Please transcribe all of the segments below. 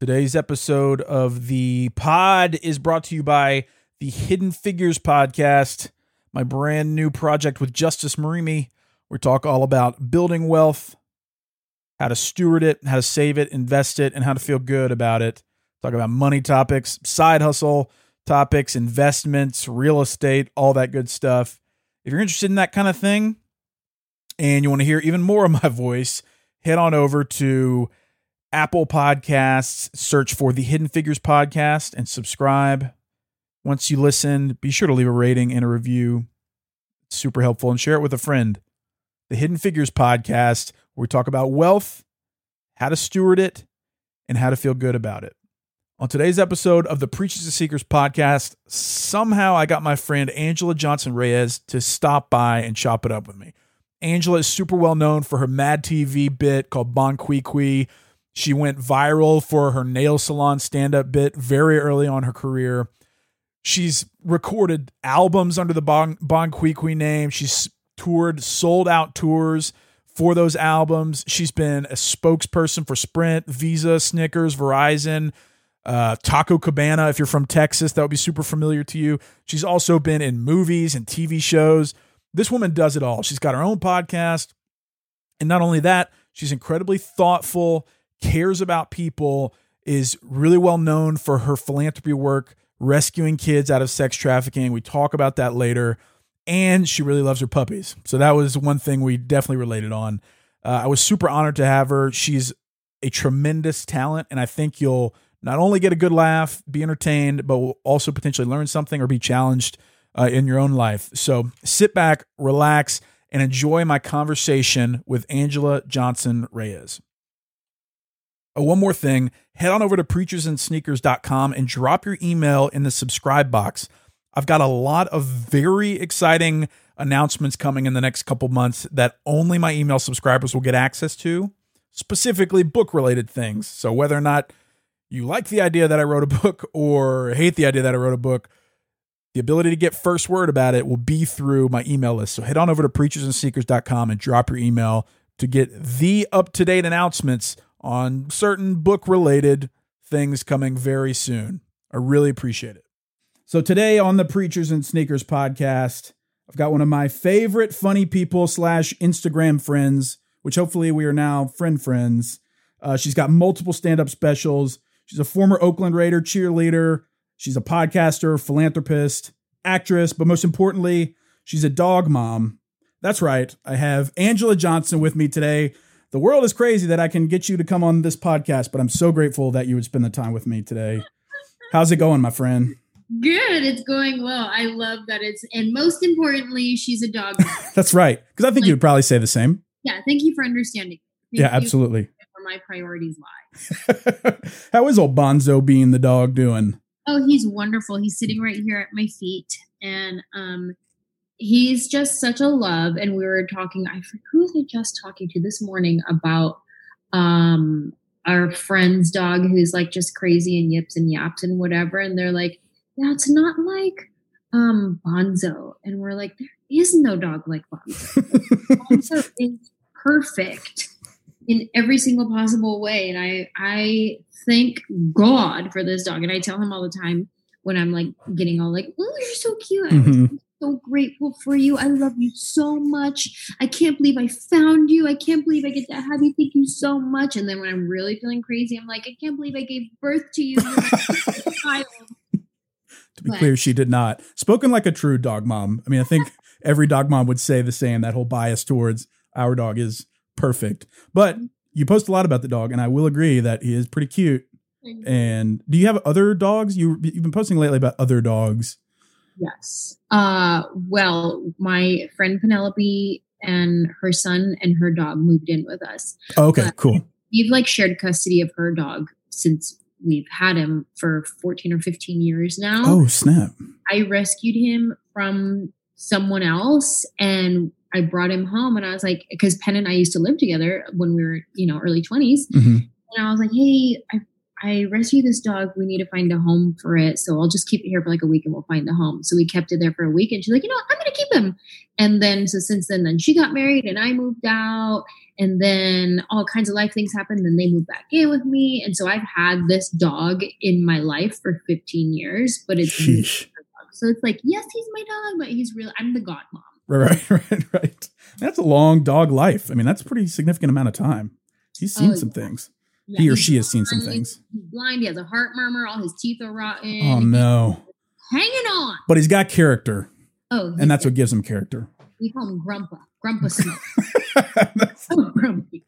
Today's episode of the pod is brought to you by the Hidden Figures podcast, my brand new project with Justice Marimi. We talk all about building wealth, how to steward it, how to save it, invest it, and how to feel good about it. Talk about money topics, side hustle topics, investments, real estate, all that good stuff. If you're interested in that kind of thing and you want to hear even more of my voice, head on over to Apple Podcasts, search for the Hidden Figures podcast and subscribe. Once you listen, be sure to leave a rating and a review. It's super helpful and share it with a friend. The Hidden Figures podcast, where we talk about wealth, how to steward it, and how to feel good about it. On today's episode of the Preachers and Sneakers podcast, somehow I got my friend Angela Johnson Reyes to stop by and chop it up with me. Angela is super well known for her Mad TV bit called Bon Qui Qui, she went viral for her nail salon stand up bit very early on her career. She's recorded albums under the Bon, bon Qui Qui name. She's toured sold out tours for those albums. She's been a spokesperson for Sprint, Visa, Snickers, Verizon, uh, Taco Cabana. If you're from Texas, that would be super familiar to you. She's also been in movies and TV shows. This woman does it all. She's got her own podcast. And not only that, she's incredibly thoughtful cares about people, is really well known for her philanthropy work, rescuing kids out of sex trafficking. We talk about that later. And she really loves her puppies. So that was one thing we definitely related on. Uh, I was super honored to have her. She's a tremendous talent, and I think you'll not only get a good laugh, be entertained, but will also potentially learn something or be challenged uh, in your own life. So sit back, relax, and enjoy my conversation with Angela Johnson Reyes. Oh, one more thing head on over to preachersandsneakers.com and drop your email in the subscribe box. I've got a lot of very exciting announcements coming in the next couple months that only my email subscribers will get access to, specifically book related things. So, whether or not you like the idea that I wrote a book or hate the idea that I wrote a book, the ability to get first word about it will be through my email list. So, head on over to preachersandsneakers.com and drop your email to get the up to date announcements on certain book related things coming very soon. I really appreciate it. So, today on the Preachers and Sneakers podcast, I've got one of my favorite funny people slash Instagram friends, which hopefully we are now friend friends. Uh, she's got multiple stand up specials. She's a former Oakland Raider cheerleader. She's a podcaster, philanthropist, actress, but most importantly, she's a dog mom. That's right. I have Angela Johnson with me today the world is crazy that I can get you to come on this podcast, but I'm so grateful that you would spend the time with me today. How's it going, my friend? Good. It's going well. I love that it's, and most importantly, she's a dog. That's right. Because I think like, you would probably say the same. Yeah. Thank you for understanding. Thank yeah, absolutely. Where my priorities lie. How is old Bonzo being the dog doing? Oh, he's wonderful. He's sitting right here at my feet. And um, he's just such a love. And we were talking, I who was I just talking to this morning about um our friend's dog who's like just crazy and yips and yaps and whatever. And they're like, yeah, it's not like um Bonzo. And we're like, there is no dog like Bonzo. Bonzo is perfect in every single possible way. And I I thank God for this dog. And I tell him all the time when I'm like getting all like, oh, you're so cute. Mhm. So grateful for you. I love you so much. I can't believe I found you. I can't believe I get to have you. Thank you so much. And then when I'm really feeling crazy, I'm like, I can't believe I gave birth to you. Child. To be But- clear, she did not. Spoken like a true dog mom. I mean, I think every dog mom would say the same. That whole bias towards our dog is perfect. But you post a lot about the dog, and I will agree that he is pretty cute. And do you have other dogs? You you've been posting lately about other dogs. Yes. Uh, well, my friend Penelope and her son and her dog moved in with us. Oh, okay, Uh, cool. We've like shared custody of her dog since we've had him for 14 or 15 years now. Oh, snap. I rescued him from someone else and I brought him home and I was like, because Penn and I used to live together when we were, you know, early 20s. hmm And I was like, hey, I, I rescued this dog. We need to find a home for it. So I'll just keep it here for like a week and we'll find a home. So we kept it there for a week and she's like, you know what? I'm going to keep him. And then, so since then, then she got married and I moved out. And then all kinds of life things happened. Then they moved back in with me. And so I've had this dog in my life for 15 years, but it's really Sheesh. her dog. So it's like, yes, he's my dog, but he's real. I'm the god mom. Right, right, right, right. That's a long dog life. I mean, that's a pretty significant amount of time. He's seen Oh, some yeah. things. Yeah, He or she has seen some things. He's blind. He has a heart murmur. All his teeth are rotten. Oh no. Hanging on. But he's got character, Oh, and that's what gives him character. we call him Grumpa. Grumpa Smoke. That's Oh, Grumpy.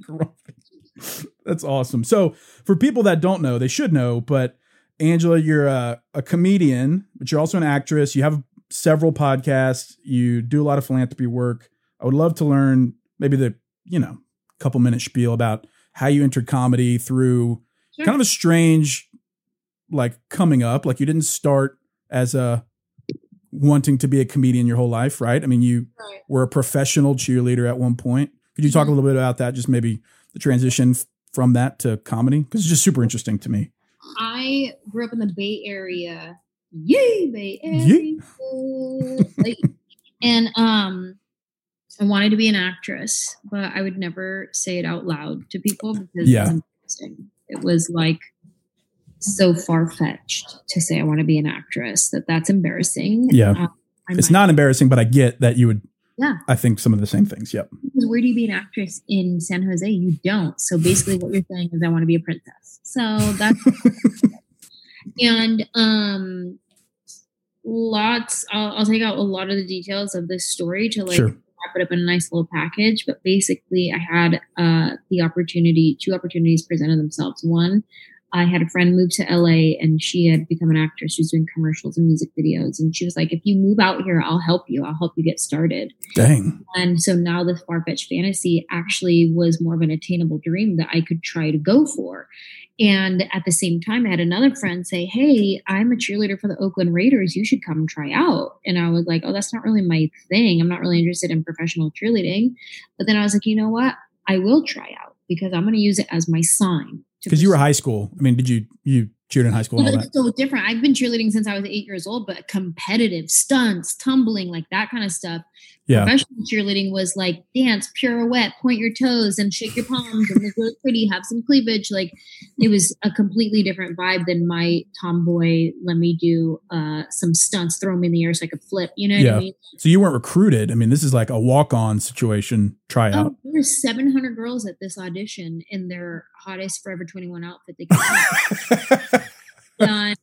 That's awesome. So, for people that don't know, they should know, but Angela, you're a, a comedian, but you're also an actress. You have several podcasts. You do a lot of philanthropy work. I would love to learn maybe the, you know, couple minute spiel about how you entered comedy through Sure. kind of a strange, like coming up. Like you didn't start as a wanting to be a comedian your whole life, right? I mean, you Right. were a professional cheerleader at one point. Could you talk a Mhm. little bit about that? Just maybe the transition f- from that to comedy, because it's just super interesting to me. I grew up in the Bay Area. Yay, Bay Yay. Area. Like, and um I wanted to be an actress, but I would never say it out loud to people because Yeah. it was embarrassing. It was like so far fetched to say I want to be an actress that that's embarrassing. Yeah. Um, It's not embarrassing, but I get that you would. Yeah. I think some of the same things. Yep. because where do you be an actress in San Jose? You don't. So basically, what you're saying is, I want to be a princess. So that's and um, lots. I'll, I'll take out a lot of the details of this story to like Sure. Wrap it up in a nice little package. But basically, I had uh, the opportunity. Two opportunities presented themselves. One. I had a friend move to LA and she had become an actress. She was doing commercials and music videos. And she was like, if you move out here, I'll help you. I'll help you get started. Dang. And so now this far fetched fantasy actually was more of an attainable dream that I could try to go for. And at the same time, I had another friend say, Hey, I'm a cheerleader for the Oakland Raiders. You should come try out. And I was like, Oh, that's not really my thing. I'm not really interested in professional cheerleading. But then I was like, You know what? I will try out because I'm going to use it as my sign. Because you were high school. I mean, did you you cheered in high school and but all that? it's so different. I've been cheerleading since I was eight years old, but competitive stunts, tumbling, like that kind of stuff. Yeah. Professional cheerleading was like dance, pirouette, point your toes, and shake your palms, and look really pretty, have some cleavage. Like it was a completely different vibe than my tomboy. Let me do uh, some stunts, throw me in the air so I could flip. You know what Yeah. I mean? So you weren't recruited. I mean, this is like a walk on situation tryout. Oh, there were 700 girls at this audition in their hottest Forever 21 outfit. They and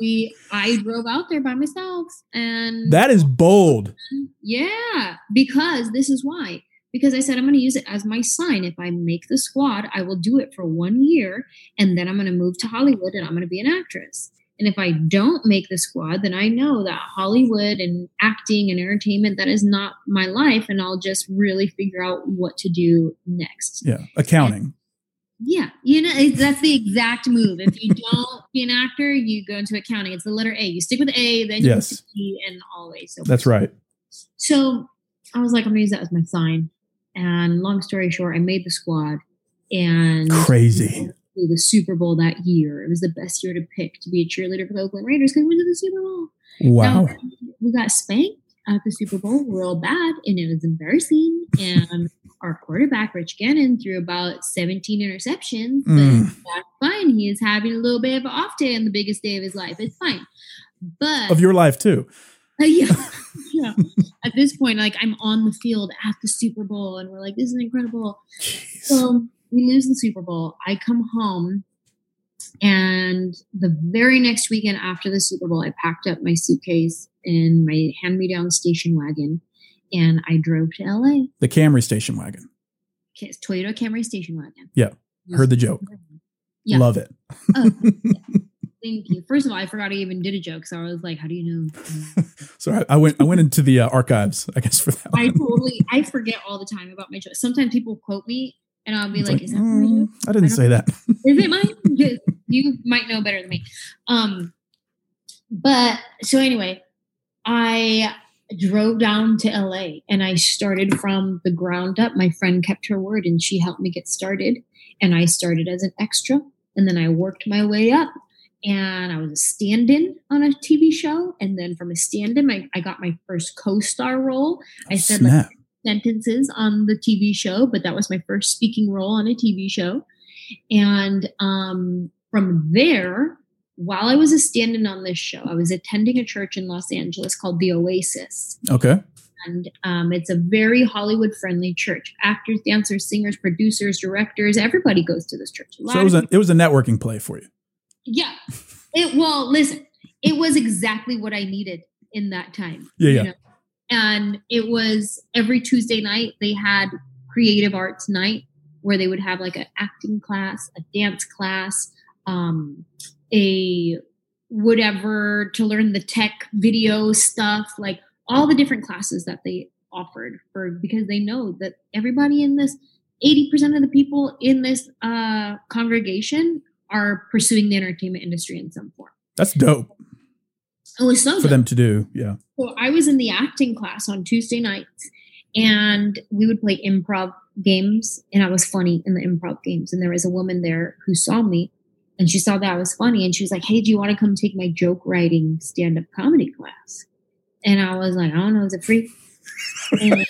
we I drove out there by myself and that is bold. yeah, because this is why. Because I said I'm going to use it as my sign. If I make the squad, I will do it for one year and then I'm going to move to Hollywood and I'm going to be an actress. And if I don't make the squad, then I know that Hollywood and acting and entertainment, that is not my life. And I'll just really figure out what to do next. Yeah. Accounting. Yeah, you know it's, that's the exact move. If you don't be an actor, you go into accounting. It's the letter A. You stick with A, then Yes. to and always. So That's right. So I was like, I'm gonna use that as my sign. And long story short, I made the squad, and Crazy. the Super Bowl that year. It was the best year to pick to be a cheerleader for the Oakland Raiders because we went to the Super Bowl. Wow. Now, we got spanked at the Super Bowl real bad, and it was embarrassing. And our quarterback, Rich Gannon, threw about 17 interceptions, but Mm. that's fine. He is having a little bit of an off day on the biggest day of his life. It's fine. But Of your life too. uh, yeah, yeah. At this point, like I'm on the field at the Super Bowl, and we're like, "This is incredible." Jeez. So we lose the Super Bowl. I come home, and the very next weekend after the Super Bowl, I packed up my suitcase in my hand-me-down station wagon, and I drove to LA. the Camry station wagon. Toyota Camry station wagon. Yeah, heard the joke. Yeah. Love it. Oh, yeah. Thank you. First of all, I forgot I even did a joke, so I was like, "How do you know?" So I, I went I went into the uh, archives, I guess, for that. I one. totally, I forget all the time about my jokes. Sometimes people quote me, and I'll be like, like, "Is that "Mm, joke? I didn't I say that. Is it mine? You might know better than me." Um, but so anyway, I drove down to LA and I started from the ground up. My friend kept her word, and she helped me get started. And I started as an extra, and then I worked my way up. And I was a stand-in on a TV show, and then from a stand-in, I, I got my first co-star role. I said like sentences on the TV show, but that was my first speaking role on a TV show. And um, from there, while I was a stand in on this show, I was attending a church in Los Angeles called the Oasis. Okay. And um, it's a very Hollywood friendly church. Actors, dancers, singers, producers, directors, everybody goes to this church. So it was a it was a networking play for you. yeah. It well, listen, it was exactly what I needed in that time. Yeah, you yeah. know? And it was every Tuesday night they had creative arts night where they would have like an acting class, a dance class, um, a whatever to learn the tech video stuff, like all the different classes that they offered for because they know that everybody in this 80% of the people in this uh, congregation are pursuing the entertainment industry in some form. That's dope It was so for dope. them to do. Yeah. So I was in the acting class on Tuesday nights, and we would play improv games, and I was funny in the improv games. And there was a woman there who saw me, and she saw that I was funny, and she was like, "Hey, do you want to come take my joke writing stand up comedy class?" And I was like, "I don't know, is it free?" And,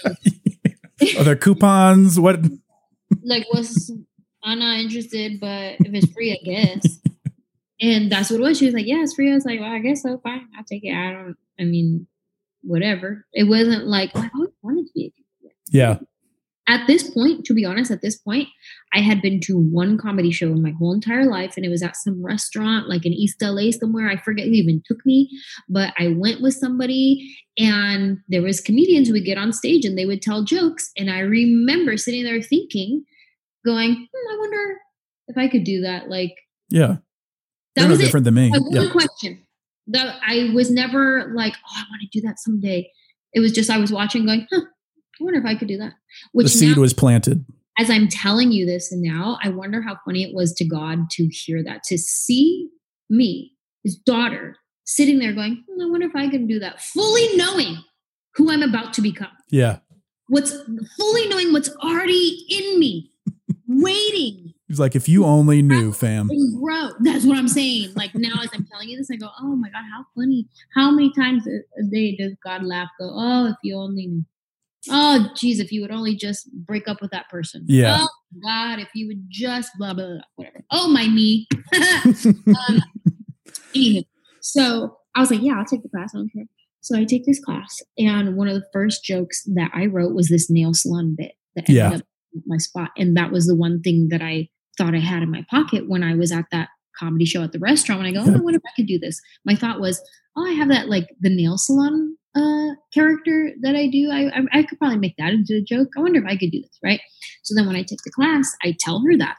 Are there coupons? What? like, was I'm not interested, but if it's free, I guess. And that's what it was. She was like, "Yeah, it's free." I was like, "Well, I guess so. Fine, I'll take it." I don't. I mean, whatever. It wasn't like oh, I always wanted to be. a comedian. Yeah. At this point, to be honest, at this point, I had been to one comedy show in my whole entire life, and it was at some restaurant, like in East LA somewhere. I forget who even took me, but I went with somebody, and there was comedians who would get on stage and they would tell jokes, and I remember sitting there thinking, going, hmm, "I wonder if I could do that." Like Yeah. that They're no was it. different than me. One Yeah. question. That I was never like, oh, I want to do that someday. It was just I was watching, going, huh, I wonder if I could do that. Which The seed now, was planted. as I'm telling you this and now, I wonder how funny it was to God to hear that, to see me, his daughter, sitting there going, hmm, I wonder if I can do that, fully knowing who I'm about to become. Yeah. What's fully knowing what's already in me, waiting He's like, if you only knew, fam. grow. That's what I'm saying. Like now, as I'm telling you this, I go, "Oh my god, how funny! How many times a a day does God laugh? Go, oh, if you only knew. Oh, geez, if you would only just break up with that person. Yeah. Oh God, if you would just blah blah, blah whatever. Oh my me. um, anywho, so I was like, yeah, I'll take the class. I don't care. So I take this class, and one of the first jokes that I wrote was this nail salon bit that ended Yeah. up my spot, and that was the one thing that I thought I had in my pocket when I was at that comedy show at the restaurant. When I go, oh, I wonder if I could do this. My thought was, oh, I have that like the nail salon uh, character that I do. I, I I could probably make that into a joke. I wonder if I could do this, right? So then when I take the class, I tell her that.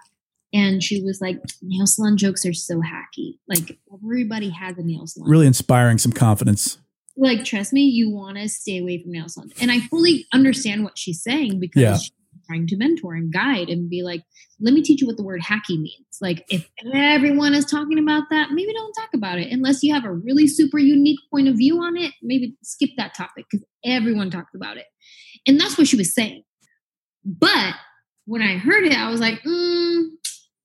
And she was like, nail salon jokes are so hacky. Like everybody has a nail salon. really inspiring some confidence. Like, trust me, you want to stay away from nail salons. And I fully understand what she's saying because Yeah. she's trying to mentor and guide and be like, let me teach you what the word hacky means. Like, if everyone is talking about that, maybe don't talk about it unless you have a really super unique point of view on it. Maybe skip that topic because everyone talks about it. And that's what she was saying. But when I heard it, I was like, mm,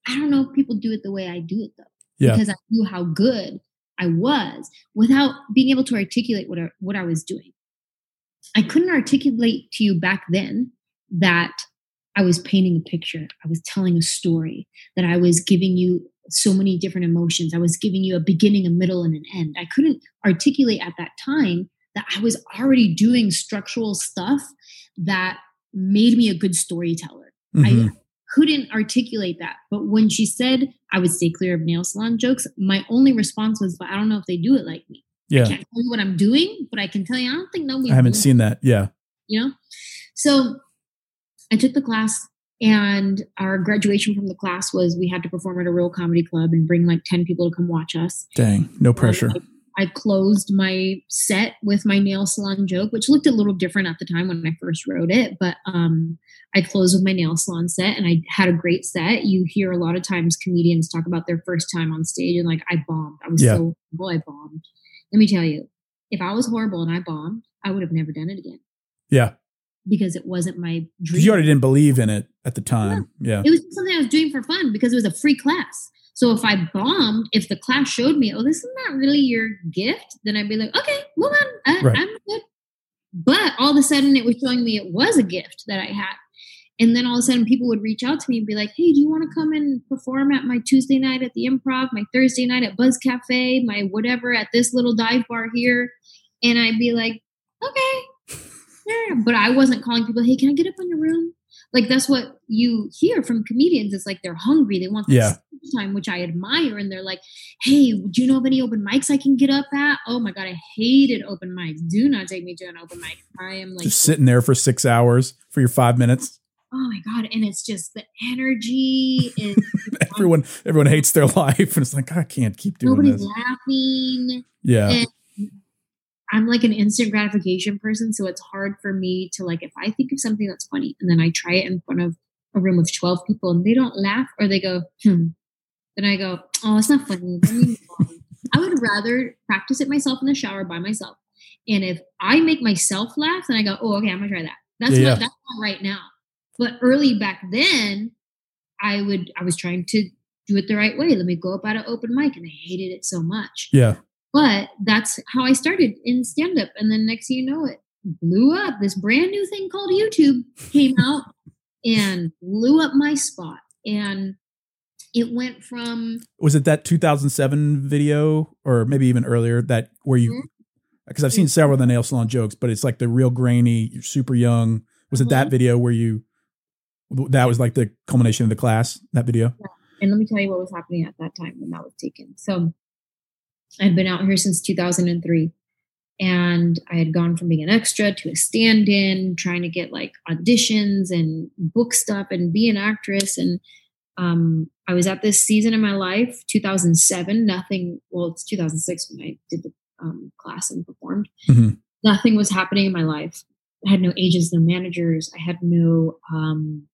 I don't know if people do it the way I do it though. Yeah. Because I knew how good I was without being able to articulate what I, what I was doing. I couldn't articulate to you back then that I was painting a picture, I was telling a story, that I was giving you so many different emotions. I was giving you a beginning, a middle, and an end. I couldn't articulate at that time that I was already doing structural stuff that made me a good storyteller. Mhm. I couldn't articulate that. But when she said I would stay clear of nail salon jokes, my only response was, but I don't know if they do it like me. Yeah. I can't tell you what I'm doing, but I can tell you I don't think nobody I haven't seen that. Yeah. you know? So I took the class and our graduation from the class was we had to perform at a real comedy club and bring like 10 people to come watch us. Dang. No pressure. I, I closed my set with my nail salon joke, which looked a little different at the time when I first wrote it, but um I closed with my nail salon set and I had a great set. You hear a lot of times comedians talk about their first time on stage and like I bombed. I was Yeah. so horrible, I bombed. Let me tell you, if I was horrible and I bombed, I would have never done it again Yeah. Because it wasn't my dream. You already didn't believe in it at the time. Yeah. It was something I was doing for fun because it was a free class. So if I bombed, if the class showed me, oh, this is not really your gift, then I'd be like, okay, move on. I, Right. I'm good. But all of a sudden, it was showing me it was a gift that I had. And then all of a sudden, people would reach out to me and be like, hey, do you want to come and perform at my Tuesday night at the improv, my Thursday night at Buzz Cafe, my whatever at this little dive bar here? And I'd be like, But I wasn't calling people, hey, can I get up on your room? Like that's what you hear from comedians. It's like they're hungry. They want Yeah. this time, which I admire. And they're like, hey, do you know of any open mics I can get up at? Oh my God, I hated open mics. Do not take me to an open mic. I am like Just sitting there for six hours for your five minutes. oh my god and it's just the energy is Everyone, everyone hates their life, and it's like I can't keep doing nobody's this. laughing Yeah. and i'm like an instant gratification person so it's hard for me to like if i think of something that's funny and then i try it in front of a room of 12 people and they don't laugh or they go hmm then i go oh it's not funny Let me move on." i would rather practice it myself in the shower by myself and if i make myself laugh then i go oh okay i'm gonna try that that's Yeah, not yeah. that's not right now but early back then i would i was trying to do it the right way let me go up at an open mic and i hated it so much Yeah. But that's how I started in stand up. And then next thing you know, it blew up. This brand new thing called YouTube came out and blew up my spot. And it went from, Was it that 2007 video, or maybe even earlier, that where you? Mhm. Because I've seen several of the nail salon jokes, but it's like the real grainy, you're super young. Was it that Mhm. video where you? That was like the culmination of the class. That video. and let me tell you what was happening at that time when that was taken. So I'd been out here since 2003. And I had gone from being an extra to a stand in, trying to get like auditions and book stuff and be an actress. And um, I was at this season in my life, 2007. Nothing, well, it's 2006 when I did the um, class and performed. Mhm. Nothing was happening in my life. I had no agents, no managers. I had no um,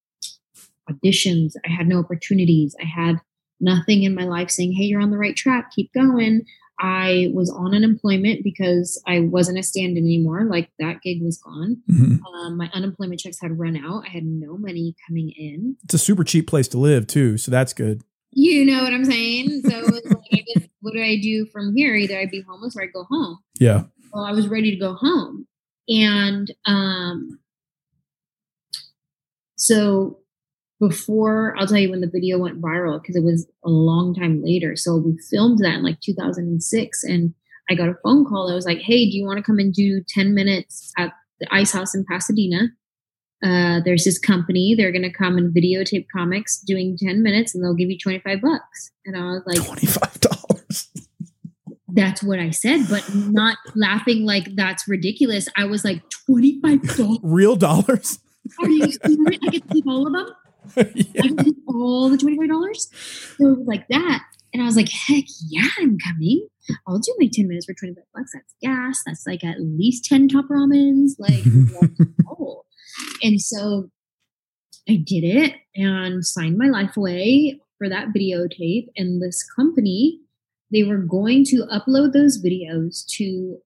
auditions. I had no opportunities. I had nothing in my life saying, hey, you're on the right track, keep going. I was on unemployment because I wasn't a stand in anymore. Like that gig was gone. Mhm. Um, my unemployment checks had run out. I had no money coming in. It's a super cheap place to live too, so that's good. You know what I'm saying? So it's like, I guess, what do I do from here? Either I'd be homeless or I'd go home. Yeah. well, I was ready to go home. And um, so before, I'll tell you when the video went viral because it was a long time later. So we filmed that in like 2006. And I got a phone call that was like, hey, do you want to come and do 10 minutes at the Ice House in Pasadena? Uh, there's this company, they're going to come and videotape comics doing 10 minutes and they'll give you 25 bucks. And I was like, Twenty five dollars. that's what I said, but not laughing like that's ridiculous. I was like, $25? Real dollars. Are you serious? I get to keep all of them? yeah. I can keep all the $25? So it was like that. And I was like, heck yeah, I'm coming. I'll do my 10 minutes for 25 bucks. That's gas. That's like at least 10 top ramens. Like, let's. And so I did it and signed my life away for that videotape. And this company, they were going to upload those videos to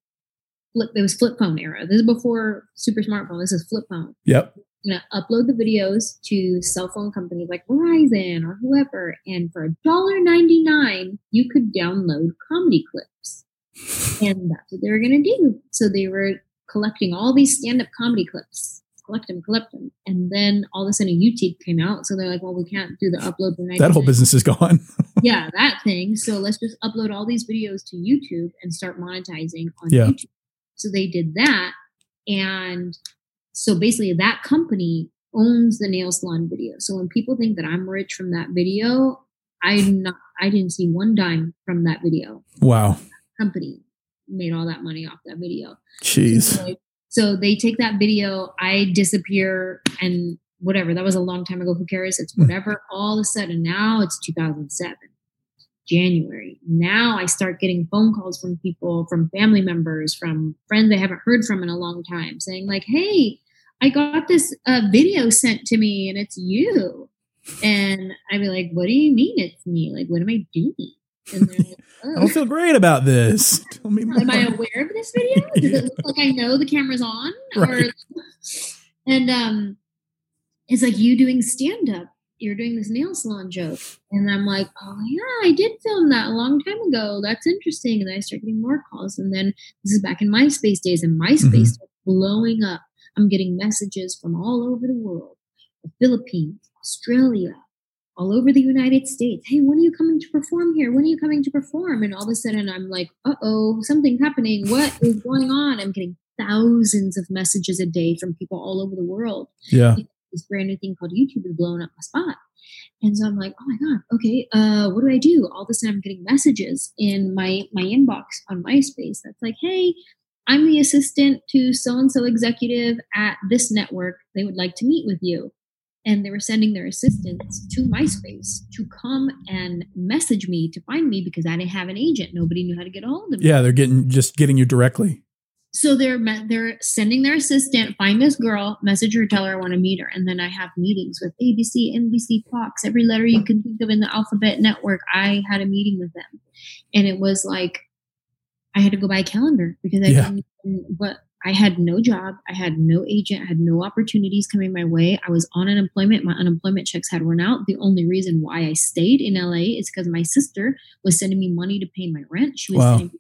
flip. It was flip phone era. This is before super smartphone. This is flip phone. Yep. Gonna upload the videos to cell phone companies like Verizon or whoever, and for $1.99, you could download comedy clips. And that's what they were gonna do. So they were collecting all these stand-up comedy clips collect them, collect them. And then all of a sudden YouTube came out. So they're like, well, we can't do the upload. The that whole business is gone. yeah, that thing. So let's just upload all these videos to YouTube and start monetizing on Yeah. YouTube. So they did that. And so basically that company owns the nail salon video. So when people think that I'm rich from that video, I'm not I didn't see one dime from that video. Wow. Company made all that money off that video. Jeez. So, so they take that video, I disappear, and whatever. That was a long time ago. Who cares? It's hmm. whatever. All of a sudden, now it's 2007, January. Now I start getting phone calls from people, from family members, from friends I haven't heard from in a long time, saying like, "Hey, I got this uh, video sent to me, and it's you." And I'd be like, "What do you mean it's me? Like, what am I doing?" And they're I "Oh." don't feel great about this. Tell me am I aware of this video? Does it look like I know the camera's on? Or and um it's like you doing stand up. You're doing this nail salon joke. And I'm like, oh yeah, I did film that a long time ago. That's interesting. And then I start getting more calls. And then this is back in MySpace days, and MySpace Mhm. blowing up. I'm getting messages from all over the world, the Philippines, Australia, all over the United States. Hey, when are you coming to perform here? When are you coming to perform? And all of a sudden, I'm like, uh oh, something's happening. What is going on? I'm getting thousands of messages a day from people all over the world. yeah. This brand new thing called YouTube is blowing up my spot. And so I'm like, oh my God, okay, uh, what do I do? All of a sudden I'm getting messages in my my inbox on MySpace that's like, hey, I'm the assistant to so and so executive at this network. They would like to meet with you. And they were sending their assistants to MySpace to come and message me to find me because I didn't have an agent. Nobody knew how to get a hold of me. Yeah. They're getting just getting you directly. So they're they're sending their assistant find this girl, message her, tell her I want to meet her, and then I have meetings with ABC, NBC, Fox, every letter you can think of in the alphabet network. I had a meeting with them, and it was like I had to go buy a calendar because I Yeah. didn't. But I had no job, I had no agent, I had no opportunities coming my way. I was on unemployment. My unemployment checks had run out. The only reason why I stayed in LA is because my sister was sending me money to pay my rent. She was Wow. sending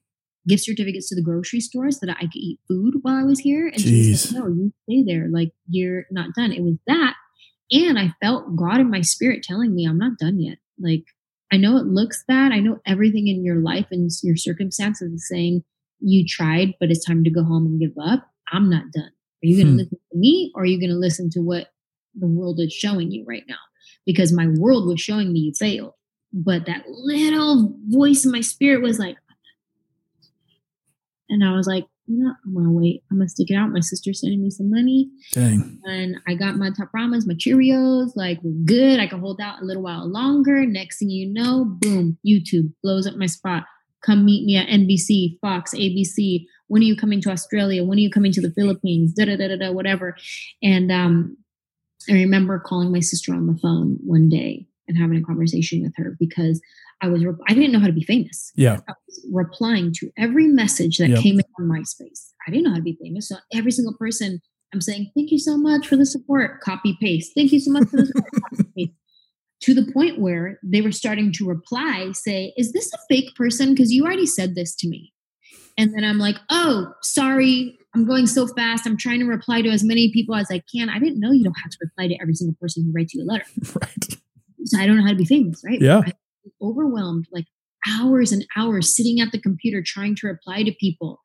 gift certificates to the grocery stores so that I could eat food while I was here. And she was like, no, you stay there. Like, you're not done. It was that. And I felt God in my spirit telling me, I'm not done yet. Like, I know it looks bad. I know everything in your life and your circumstances is saying you tried, but it's time to go home and give up. I'm not done. Are you going to Hmm. listen to me or are you going to listen to what the world is showing you right now? Because my world was showing me you failed. But that little voice in my spirit was like, and I was like, no, I'm gonna wait. I'm gonna stick it out. My sister's sending me some money, Dang. and I got my top ramen, my Cheerios. Like we're good. I can hold out a little while longer. Next thing you know, boom, YouTube blows up my spot. Come meet me at NBC, Fox, ABC. When are you coming to Australia? When are you coming to the Philippines? Da da da da da. Whatever. And um, I remember calling my sister on the phone one day and having a conversation with her because I was I didn't know how to be famous. Yeah. I was replying to every message that Yep. came in on MySpace. I didn't know how to be famous. So every single person, I'm saying, thank you so much for the support, copy paste. Thank you so much for the support. To the point where they were starting to reply, say, is this a fake person? Because you already said this to me. And then I'm like, oh, sorry. I'm going so fast. I'm trying to reply to as many people as I can. I didn't know you don't have to reply to every single person who writes you a letter. Right. So I don't know how to be famous, right? Yeah. I overwhelmed, like hours and hours sitting at the computer trying to reply to people.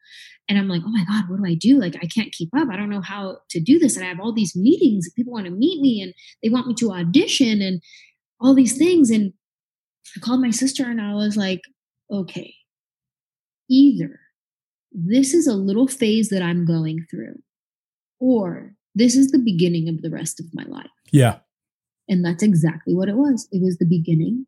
And I'm like, oh my God, what do I do? Like, I can't keep up. I don't know how to do this. And I have all these meetings people want to meet me and they want me to audition and all these things. And I called my sister and I was like, okay, either this is a little phase that I'm going through, or this is the beginning of the rest of my life. Yeah. And that's exactly what it was. It was the beginning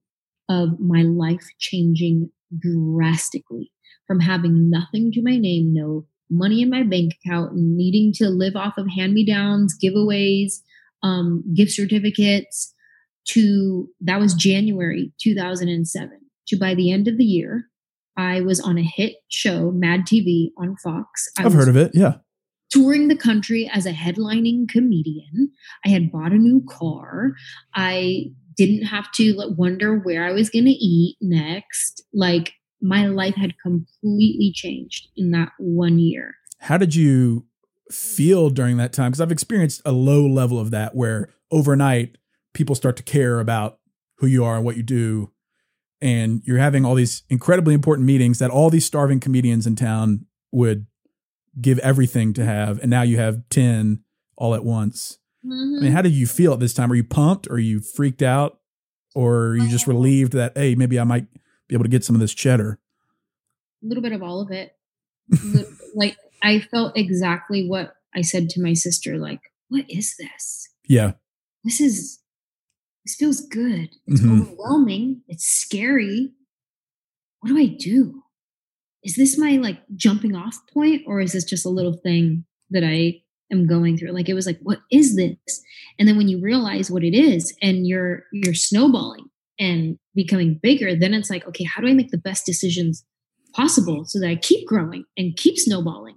of my life changing drastically from having nothing to my name, no money in my bank account, needing to live off of hand me downs, giveaways, um, gift certificates, to that was January 2007. To by the end of the year, I was on a hit show, Mad TV on Fox. I I've heard of it. Yeah. touring the country as a headlining comedian. I had bought a new car. I didn't have to wonder where I was going to eat next. Like my life had completely changed in that one year. How did you feel during that time? Because I've experienced a low level of that where overnight people start to care about who you are and what you do. And you're having all these incredibly important meetings that all these starving comedians in town would give everything to have. And now you have 10 all at once. Mm-hmm. I mean, how did you feel at this time? Are you pumped? Or are you freaked out? Or are you just uh-huh. relieved that, hey, maybe I might be able to get some of this cheddar? A little bit of all of it. like, I felt exactly what I said to my sister, like, what is this? Yeah. This is, this feels good. It's mm-hmm. overwhelming. It's scary. What do I do? Is this my like jumping off point or is this just a little thing that I am going through? Like it was like, what is this? And then when you realize what it is and you're you're snowballing and becoming bigger, then it's like, okay, how do I make the best decisions possible so that I keep growing and keep snowballing?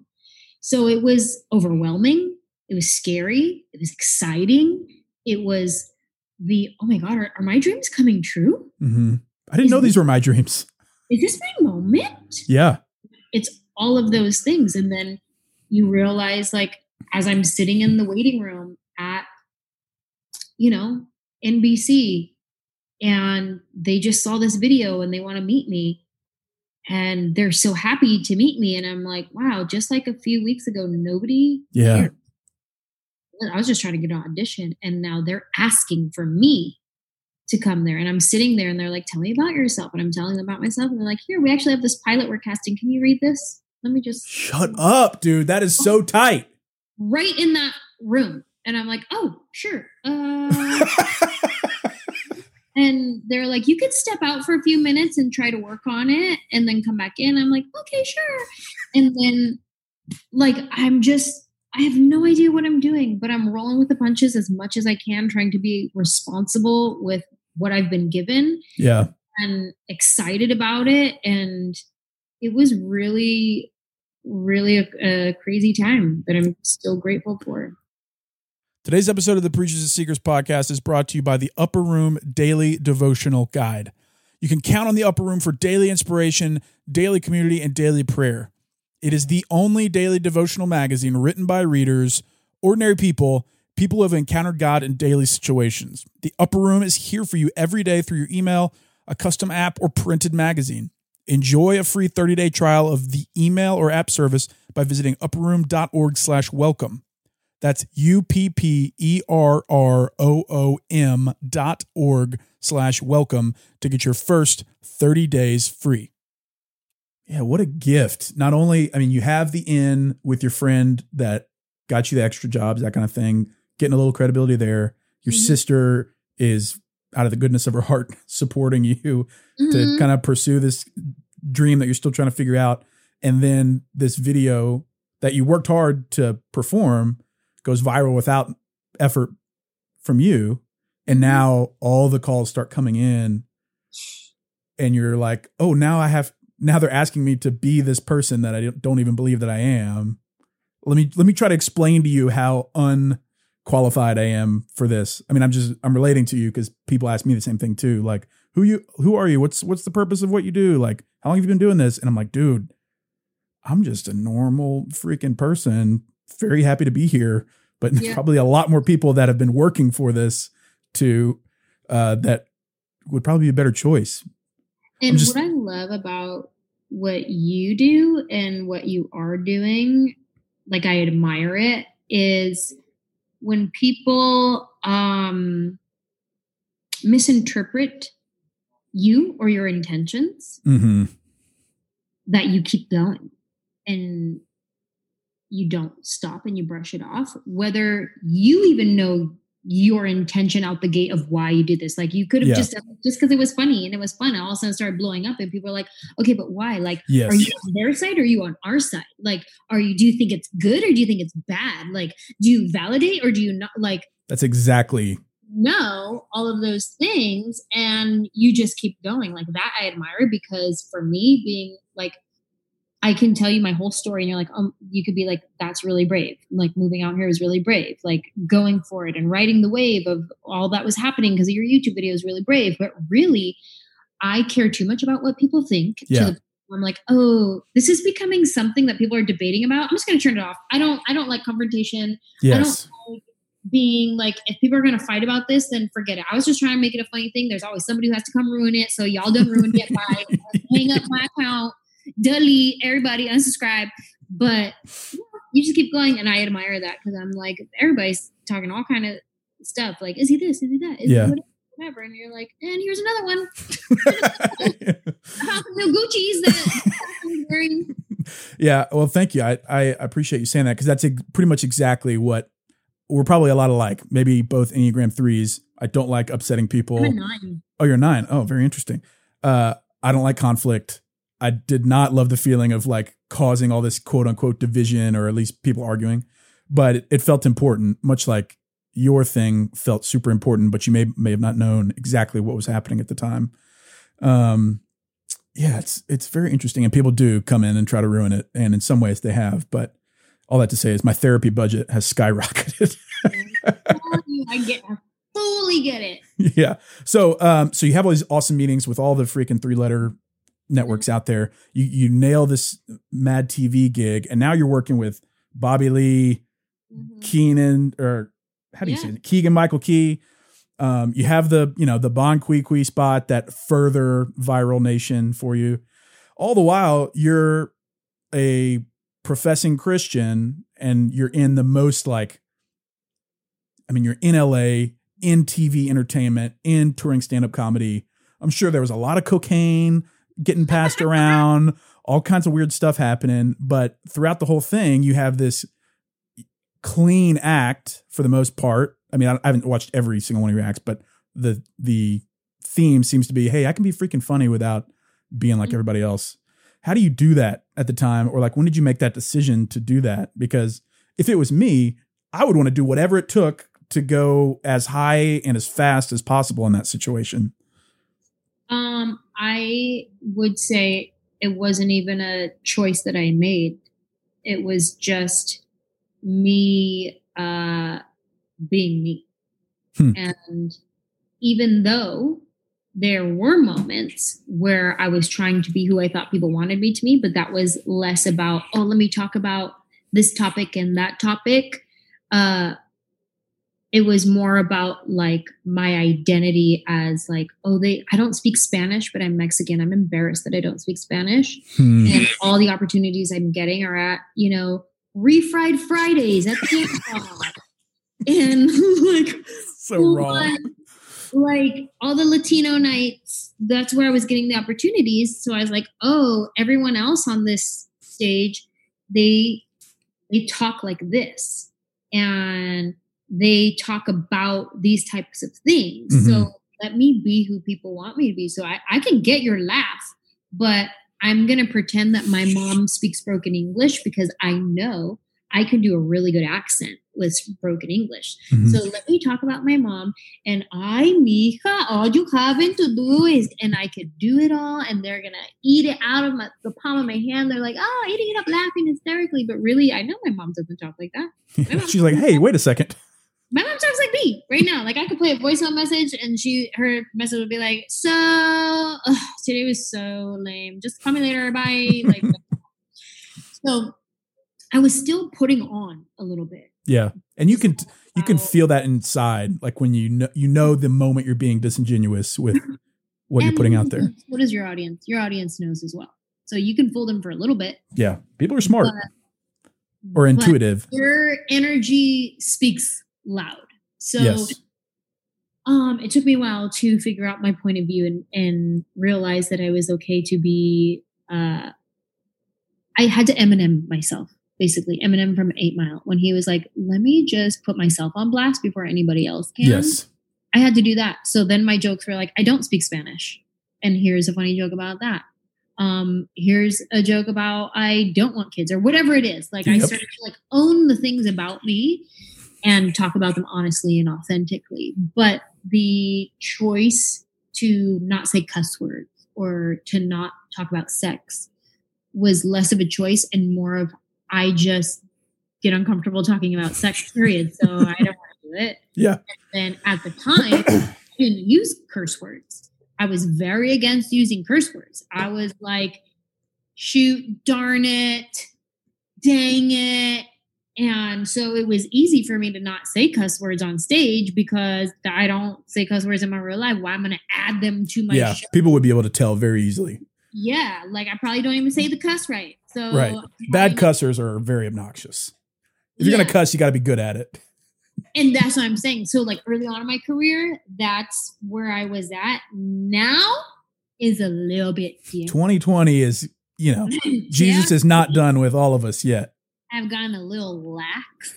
So it was overwhelming. It was scary. It was exciting. It was the, oh my God, are, are my dreams coming true? Mm-hmm. I didn't is know this, these were my dreams. Is this my moment? Yeah. It's all of those things. And then you realize, like, as I'm sitting in the waiting room at, you know, NBC, and they just saw this video and they want to meet me and they're so happy to meet me and i'm like wow just like a few weeks ago nobody yeah. cared. i was just trying to get an audition and now they're asking for me to come there and i'm sitting there and they're like tell me about yourself and i'm telling them about myself and they're like here we actually have this pilot we're casting. Can you read this? Let me just shut up dude. That is so tight right in that room and i'm like oh sure uh And they're like, you could step out for a few minutes and try to work on it and then come back in. I'm like, okay, sure. And then, like, I'm just, I have no idea what I'm doing, but I'm rolling with the punches as much as I can, trying to be responsible with what I've been given. Yeah. And excited about it. And it was really, really a, a crazy time that I'm still grateful for. Today's episode of the Preachers and Sneakers podcast is brought to you by the Upper Room Daily Devotional Guide. You can count on the Upper Room for daily inspiration, daily community, and daily prayer. It is the only daily devotional magazine written by readers, ordinary people, people who have encountered God in daily situations. The Upper Room is here for you every day through your email, a custom app, or printed magazine. Enjoy a free 30-day trial of the email or app service by visiting upperroom.org/welcome. That's U-P-P-E-R-R-O-O-M dot org slash welcome to get your first 30 days free. Yeah, what a gift. Not only, I mean, you have the in with your friend that got you the extra jobs, that kind of thing, getting a little credibility there. Your mm-hmm. sister is out of the goodness of her heart supporting you mm-hmm. to kind of pursue this dream that you're still trying to figure out. And then this video that you worked hard to perform goes viral without effort from you and mm-hmm. now all the calls start coming in and you're like oh now i have now they're asking me to be this person that i don't even believe that i am let me let me try to explain to you how unqualified i am for this i mean i'm just i'm relating to you because people ask me the same thing too like who you who are you what's what's the purpose of what you do like how long have you been doing this and i'm like dude i'm just a normal freaking person very happy to be here, but yeah. probably a lot more people that have been working for this to uh, that would probably be a better choice. And just, what I love about what you do and what you are doing, like I admire it, is when people um, misinterpret you or your intentions, mm-hmm. that you keep going and you don't stop and you brush it off, whether you even know your intention out the gate of why you did this. Like you could have yeah. just just because it was funny and it was fun. All of a sudden started blowing up and people are like, okay, but why? Like, yes. are you on their side or are you on our side? Like, are you do you think it's good or do you think it's bad? Like, do you validate or do you not like that's exactly know all of those things and you just keep going like that i admire because for me being like I can tell you my whole story, and you're like, um, you could be like, that's really brave. Like moving out here was really brave. Like going for it and riding the wave of all that was happening because of your YouTube video is really brave. But really, I care too much about what people think. Yeah. The, I'm like, oh, this is becoming something that people are debating about. I'm just going to turn it off. I don't. I don't like confrontation. Yes. I don't like being like, if people are going to fight about this, then forget it. I was just trying to make it a funny thing. There's always somebody who has to come ruin it. So y'all don't ruin it by hang up my account delete everybody, unsubscribe. But you just keep going, and I admire that because I'm like everybody's talking all kind of stuff. Like, is he this? Is he that? Is yeah. He whatever, and you're like, and here's another one. How new Gucci's that wearing? Yeah, well, thank you. I, I appreciate you saying that because that's pretty much exactly what we're probably a lot alike. Maybe both Enneagram threes. I don't like upsetting people. A. Oh, you're nine. Oh, very interesting. Uh, I don't like conflict. I did not love the feeling of like causing all this quote unquote division or at least people arguing, but it, it felt important, much like your thing felt super important, but you may may have not known exactly what was happening at the time. Um, yeah, it's it's very interesting, and people do come in and try to ruin it, and in some ways they have. But all that to say is, my therapy budget has skyrocketed. I get, I fully get it. Yeah. So, um, so you have all these awesome meetings with all the freaking three letter networks out there. You you nail this Mad TV gig, and now you're working with Bobby Lee, mm-hmm. Keenan, or how do you yeah. say it? Keegan Michael Key. Um, you have the you know the Bon Qui Qui spot that further viral nation for you. All the while, you're a professing Christian, and you're in the most like, I mean, you're in LA, in TV entertainment, in touring stand up comedy. I'm sure there was a lot of cocaine, getting passed around, all kinds of weird stuff happening. But throughout the whole thing, you have this clean act for the most part. I mean, I, I haven't watched every single one of your acts, but the the theme seems to be, hey, I can be freaking funny without being like mm-hmm. everybody else. How do you do that at the time? Or like when did you make that decision to do that? Because if it was me, I would want to do whatever it took to go as high and as fast as possible in that situation. Um, I would say it wasn't even a choice that I made. It was just me uh, being me. Hmm. And even though there were moments where I was trying to be who I thought people wanted me to be, but that was less about, oh, let me talk about this topic and that topic. Uh, it was more about like my identity as like oh they i don't speak spanish but i'm mexican. I'm embarrassed that i don't speak spanish. Hmm. and all the opportunities i'm getting are at you know refried fridays at the and like so wrong like all the latino nights that's where i was getting the opportunities. So i was like oh everyone else on this stage they they talk like this. And they talk about these types of things. Mm-hmm. So let me be who people want me to be. So I, I can get your laugh, but I'm going to pretend that my mom speaks broken English because I know I can do a really good accent with broken English. Mm-hmm. So let me talk about my mom. And I, mija, all you having to do is, and I could do it all. And they're going to eat it out of my, the palm of my hand. They're like, oh, eating it up, laughing hysterically. But really, I know my mom doesn't talk like that. She's like, hey, wait a second my mom talks like me right now. Like I could play a voicemail message and she her message would be like, "So ugh, today was so lame. Just call me later. Bye." Like so, I was still putting on a little bit. Yeah, and you can you can feel that inside, like when you know you know the moment you're being disingenuous with what you're putting out there. What is your audience? Your audience knows as well, so you can fool them for a little bit. Yeah, people are smart. Or intuitive. Your energy speaks loud. So yes. um it took me a while to figure out my point of view and, and realize that I was okay to be uh I had to Eminem myself, basically. Eminem from Eight Mile, when he was like, let me just put myself on blast before anybody else can. Yes. I had to do that. So then my jokes were like, I don't speak Spanish. And here's a funny joke about that. Um, here's a joke about I don't want kids or whatever it is. Like yep. I started to like own the things about me and talk about them honestly and authentically. But the choice to not say cuss words or to not talk about sex was less of a choice and more of I just get uncomfortable talking about sex, period. So I don't want to do it. Yeah. And at the time, I didn't use curse words. I was very against using curse words. I was like, shoot, darn it, dang it. And so it was easy for me to not say cuss words on stage because I don't say cuss words in my real life. Why I'm going to add them to my yeah, show. people would be able to tell very easily. Yeah, like I probably don't even say the cuss right. So Right. Bad cussers are very obnoxious. If you're Yeah. gonna cuss, you got to be good at it. and that's what I'm saying. So like early on in my career, that's where I was at. Now is a little bit different. 2020 is, you know, Jesus is not done with all of us yet. I've gotten a little lax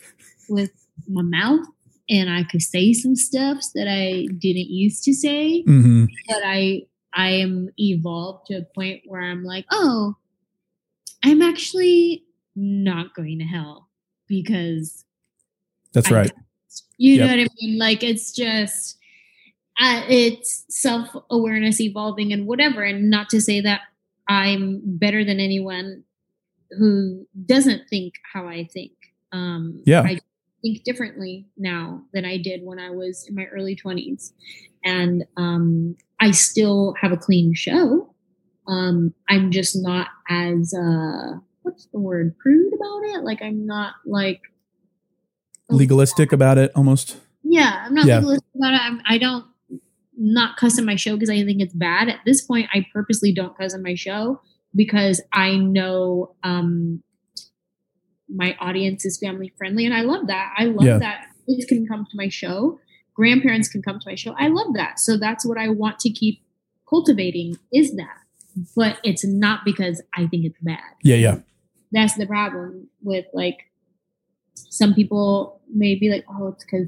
with my mouth and I could say some stuff that I didn't used to say, hmm but I I am evolved to a point where I'm like, oh, I'm actually not going to hell because That's I right. You Yep. know what I mean? Like it's just uh, it's self awareness evolving and whatever. And not to say that I'm better than anyone who doesn't think how I think. Um, Yeah. I think differently now than I did when I was in my early twenties, and um, I still have a clean show. Um, I'm just not as uh, what's the word prude about it. Like I'm not like Legalistic about it almost. yeah, I'm not Yeah. legalistic about it. I'm, I don't not cuss in my show because I think it's bad. At this point, I purposely don't cuss in my show because I know um, my audience is family friendly, and I love that. I love Yeah. that kids can come to my show, grandparents can come to my show. I love that. So that's what I want to keep cultivating. Is that? But it's not because I think it's bad Yeah, yeah. that's the problem with like some people may be like, oh, it's because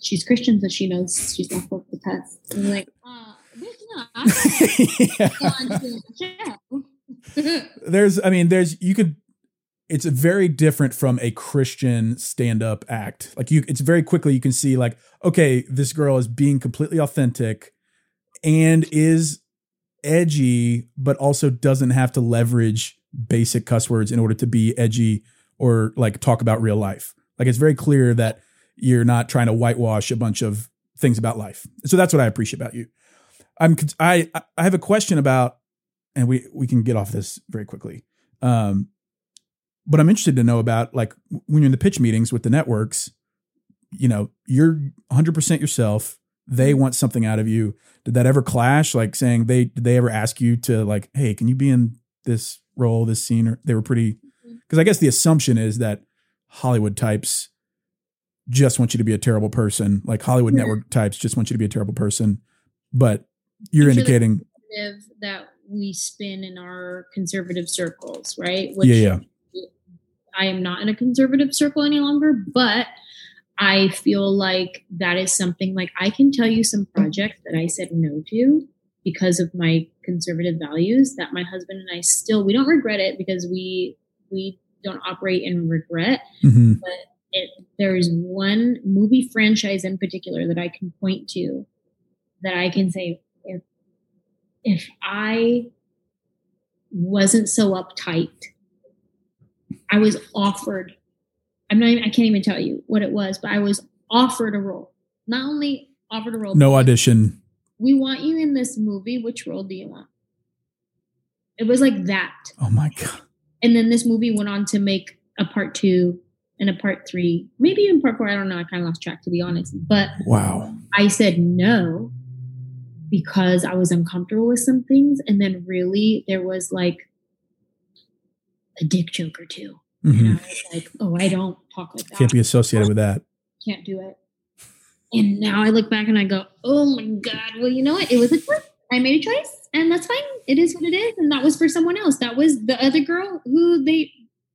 she's Christian, so she knows she's not supposed to cuss. And like, uh, bitch, no, I'm Yeah. Show. There's, I mean, there's, you could, it's very different from a Christian stand up act. Like, you, it's very quickly you can see, like, okay, this girl is being completely authentic and is edgy, but also doesn't have to leverage basic cuss words in order to be edgy or like talk about real life. Like, it's very clear that you're not trying to whitewash a bunch of things about life. So that's what I appreciate about you. I'm I I have a question about, and we we can get off this very quickly. Um, but I'm interested to know about like when you're in the pitch meetings with the networks, you know, you're 100 percent yourself. They want something out of you. Did that ever clash? Like saying they did they ever ask you to like, hey, can you be in this role, this scene? Or they were pretty because I guess the assumption is that Hollywood types just want you to be a terrible person. Like Hollywood Yeah. network types just want you to be a terrible person. But you're I'm indicating, narrative that we spin in our conservative circles, right? yeah, yeah, I am not in a conservative circle any longer, but I feel like that is something like I can tell you some projects that I said no to because of my conservative values that my husband and I still we don't regret it because we we don't operate in regret. hmm It, there is one movie franchise in particular that I can point to that I can say if I wasn't so uptight, I was offered. I'm not. Even, I can't even tell you what it was, but I was offered a role. Not only offered a role. no audition. We want you in this movie. Which role do you want? It was like that, Oh my god. and then this movie went on to make a part two and a part three, maybe even part four. I don't know. I kind of lost track to be honest, but Wow. I said no because I was uncomfortable with some things. And then really there was like a dick joke or two. And hmm I was like, oh, I don't talk like that. Can't be associated with that. Can't do it. And now I look back and I go, oh my God. Well, you know what? It was a choice. I made a choice and that's fine. It is what it is. And that was for someone else. That was the other girl who they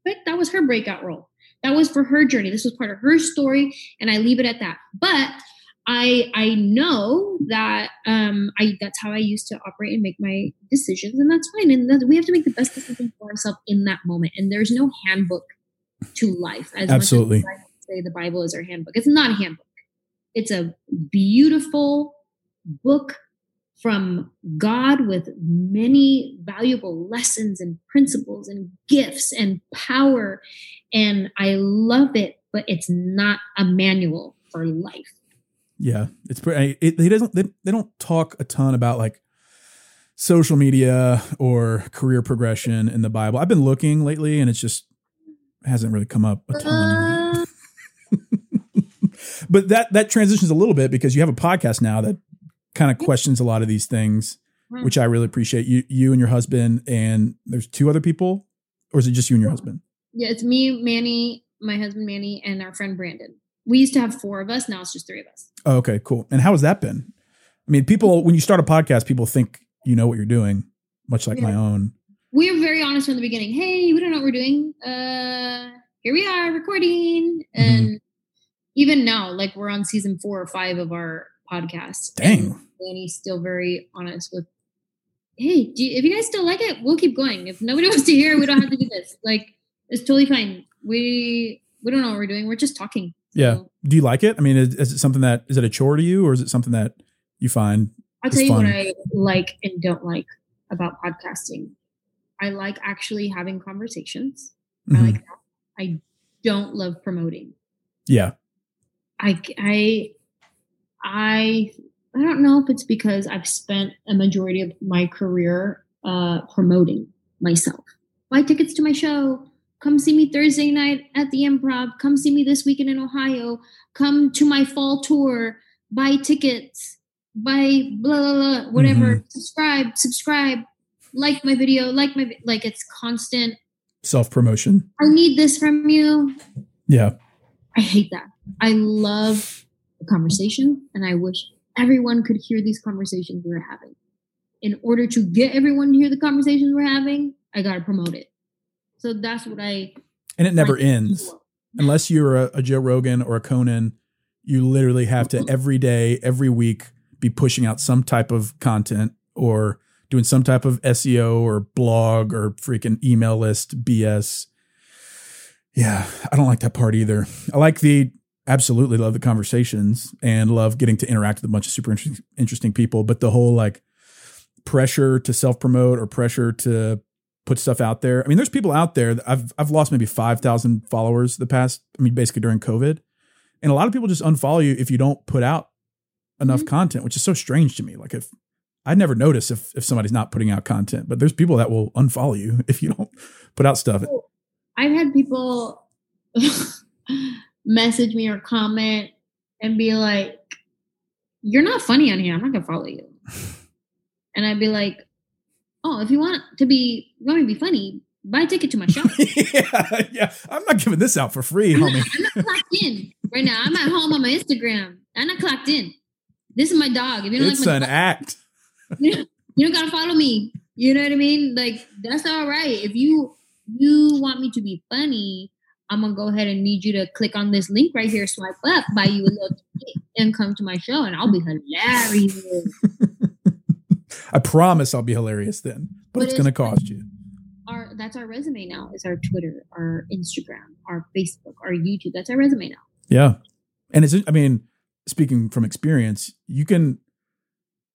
picked. That was her breakout role. That was for her journey. This was part of her story. And I leave it at that. But I I know that um I that's how I used to operate and make my decisions, and that's fine. And that, we have to make the best decision for ourselves in that moment. And there's no handbook to life. As Absolutely. much as I say the Bible is our handbook, it's not a handbook. It's a beautiful book from God with many valuable lessons and principles and gifts and power. And I love it, but it's not a manual for life. Yeah, it's pretty. It, they doesn't. They, they don't talk a ton about like social media or career progression in the Bible. I've been looking lately, and it's just hasn't really come up a ton. Uh. but that that transitions a little bit because you have a podcast now that kind of questions a lot of these things, hmm. which I really appreciate. You you and your husband, and there's two other people, or is it just you and your husband? Yeah, it's me, Manny, my husband Manny, and our friend Brandon. We used to have four of us. Now it's just three of us. Oh, okay, cool. And how has that been? I mean, people when you start a podcast, people think you know what you're doing, much like yeah. my own. We are very honest from the beginning. Hey, we don't know what we're doing. Uh, here we are recording, mm-hmm. and even now, like we're on season four or five of our podcast. Dang. And he's still very honest with, hey, you, if you guys still like it, we'll keep going. If nobody wants to hear, we don't have to do this. Like, it's totally fine. We we don't know what we're doing. We're just talking. Yeah. Do you like it? I mean, is, is, it something that is it a chore to you, or is it something that you find? I'll tell you fun? what I like and don't like about podcasting. I like actually having conversations. Mm-hmm. I like that. I don't love promoting. Yeah. I I I I don't know if it's because I've spent a majority of my career uh, promoting myself. Buy tickets to my show. Come see me Thursday night at the Improv. Come see me this weekend in Ohio. Come to my fall tour. Buy tickets. Buy blah blah blah. Whatever. Mm-hmm. Subscribe. Subscribe. Like my video. Like my like. It's constant self promotion. I need this from you. Yeah. I hate that. I love the conversation. And I wish everyone could hear these conversations we're having. In order to get everyone to hear the conversations we're having, I got to promote it. So that's what I. And it never ends. Unless you're a, a Joe Rogan or a Conan, you literally have to every day, every week be pushing out some type of content or doing some type of SEO or blog or freaking email list BS. Yeah, I don't like that part either. I like the absolutely love the conversations and love getting to interact with a bunch of super interesting, interesting people. But the whole like pressure to self promote or pressure to put stuff out there. I mean, there's people out there that I've I've lost maybe five thousand followers the past. I mean, basically during COVID, and a lot of people just unfollow you if you don't put out enough mm-hmm. content, which is so strange to me. Like if I'd never notice if if somebody's not putting out content, but there's people that will unfollow you if you don't put out stuff. I've had people message me or comment and be like, You're not funny on here. I'm not gonna follow you. and I'd be like, Oh, if you want to be want me to be funny, buy a ticket to my show. yeah, yeah. I'm not giving this out for free, I'm homie. Not, I'm not clocked in right now. I'm at home on my Instagram. I'm not clocked in. This is my dog. If you don't it's like an dog, act. You don't, you don't gotta follow me. You know what I mean? Like that's all right. If you you want me to be funny, I'm gonna go ahead and need you to click on this link right here, swipe up, buy you a little ticket, and come to my show, and I'll be hilarious. I promise I'll be hilarious then, but, but it's, it's gonna cost you. Our that's our resume now. Is our Twitter, our Instagram, our Facebook, our YouTube. That's our resume now. Yeah, and it's. I mean, speaking from experience, you can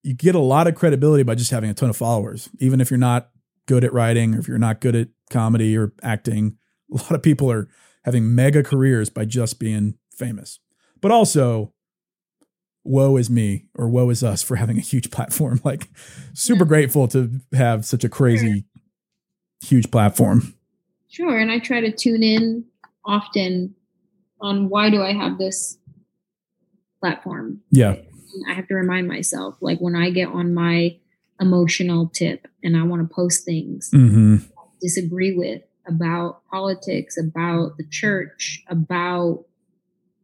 you get a lot of credibility by just having a ton of followers, even if you're not good at writing or if you're not good at comedy or acting a lot of people are having mega careers by just being famous. But also, woe is me or woe is us for having a huge platform. Like, super yeah. grateful to have such a crazy, sure. huge platform. Sure. And I try to tune in often on why do I have this platform? Yeah. I have to remind myself, like, when I get on my emotional tip and I want to post things mm-hmm. disagree with, about politics, about the church, about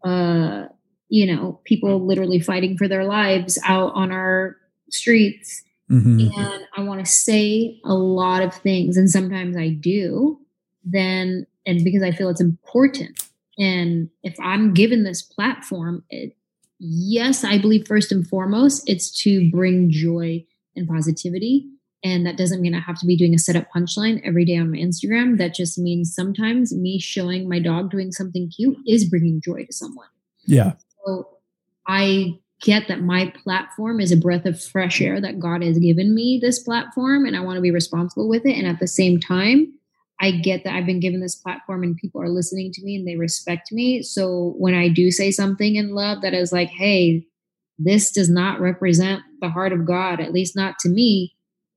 uh, you know, people literally fighting for their lives out on our streets. Mm-hmm. And I want to say a lot of things, and sometimes I do. Then, and because I feel it's important, and if I'm given this platform, it, yes, I believe first and foremost, it's to bring joy and positivity and that doesn't mean I have to be doing a setup punchline every day on my Instagram. That just means sometimes me showing my dog doing something cute is bringing joy to someone. Yeah. So I get that my platform is a breath of fresh air that God has given me this platform and I want to be responsible with it. And at the same time, I get that I've been given this platform and people are listening to me and they respect me. So when I do say something in love that is like, hey, this does not represent the heart of God, at least not to me,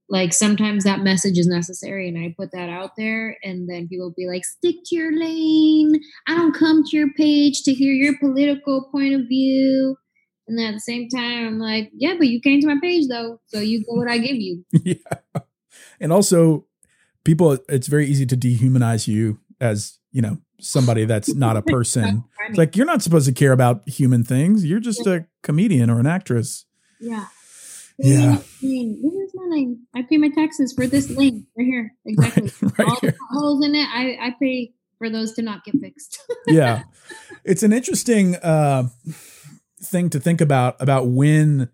like sometimes that message is necessary and I put that out there and then people be like, stick to your lane. I don't come to your page to hear your political point of view. And then at the same time, I'm like, yeah, but you came to my page though. So you go what I give you. yeah. And also people it's very easy to dehumanize you as, you know, somebody that's not a person. it's like you're not supposed to care about human things. You're just a comedian or an actress. Yeah. Yeah. This is my lane. I pay my taxes for this lane right here. Exactly. Right, right All here. the holes in it, I, I pay for those to not get fixed. yeah. It's an interesting uh, thing to think about about when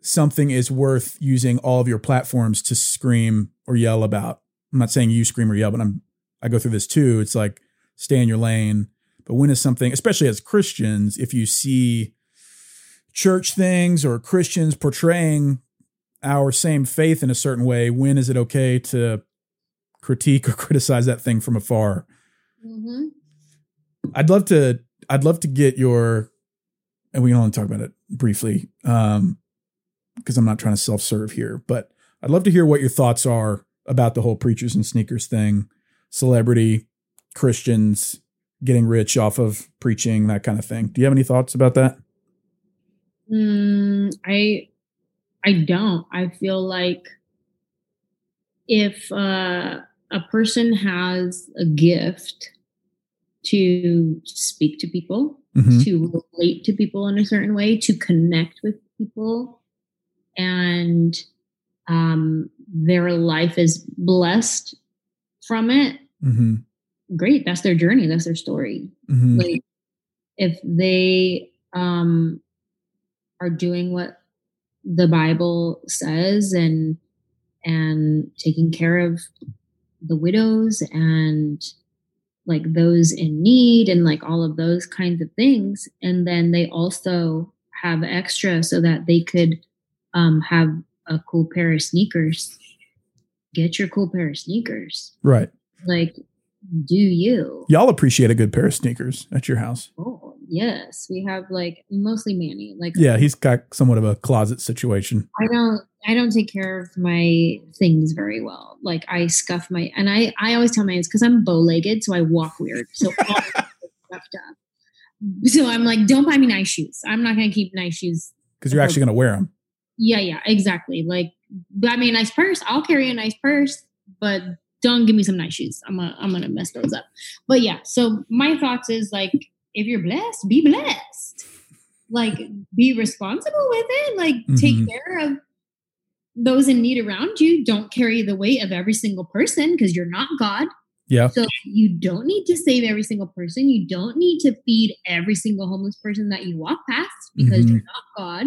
something is worth using all of your platforms to scream or yell about. I'm not saying you scream or yell, but I'm I go through this too. It's like stay in your lane. But when is something, especially as Christians, if you see church things or Christians portraying our same faith in a certain way, when is it okay to critique or criticize that thing from afar? mm-hmm. I'd love to I'd love to get your and we can only talk about it briefly um because I'm not trying to self-serve here, but I'd love to hear what your thoughts are about the whole preachers and sneakers thing, celebrity, Christians getting rich off of preaching, that kind of thing. Do you have any thoughts about that? Mm, I I don't. I feel like if uh, a person has a gift to speak to people, Mhm. to relate to people in a certain way, to connect with people, and um, their life is blessed from it, Mm-hmm. great. That's their journey. That's their story. Mm-hmm. like if they um are doing what the bible says and and taking care of the widows and like those in need and like all of those kinds of things. And then they also have extra so that they could um have a cool pair of sneakers. Get your cool pair of sneakers. Right. like do you. Y'all appreciate a good pair of sneakers at your house. Oh, yes. We have like mostly Manny. Like Yeah, um, he's got somewhat of a closet situation. I don't I don't take care of my things very well. Like I scuff my and I I always tell my it's because I'm bow legged, so I walk weird. So all my stuff is scuffed up. So I'm like, don't buy me nice shoes. I'm not gonna keep nice shoes. Because you're actually going to wear them. Yeah, yeah, exactly. Like buy me a nice purse. I'll carry a nice purse, but don't give me some nice shoes. I'm gonna I'm gonna mess those up. But yeah, so my thoughts is like if you're blessed, be blessed. Like be responsible with it. Like Mhm. take care of those in need around you. Don't carry the weight of every single person because you're not God. Yeah. So you don't need to save every single person. You don't need to feed every single homeless person that you walk past because Mhm. you're not God.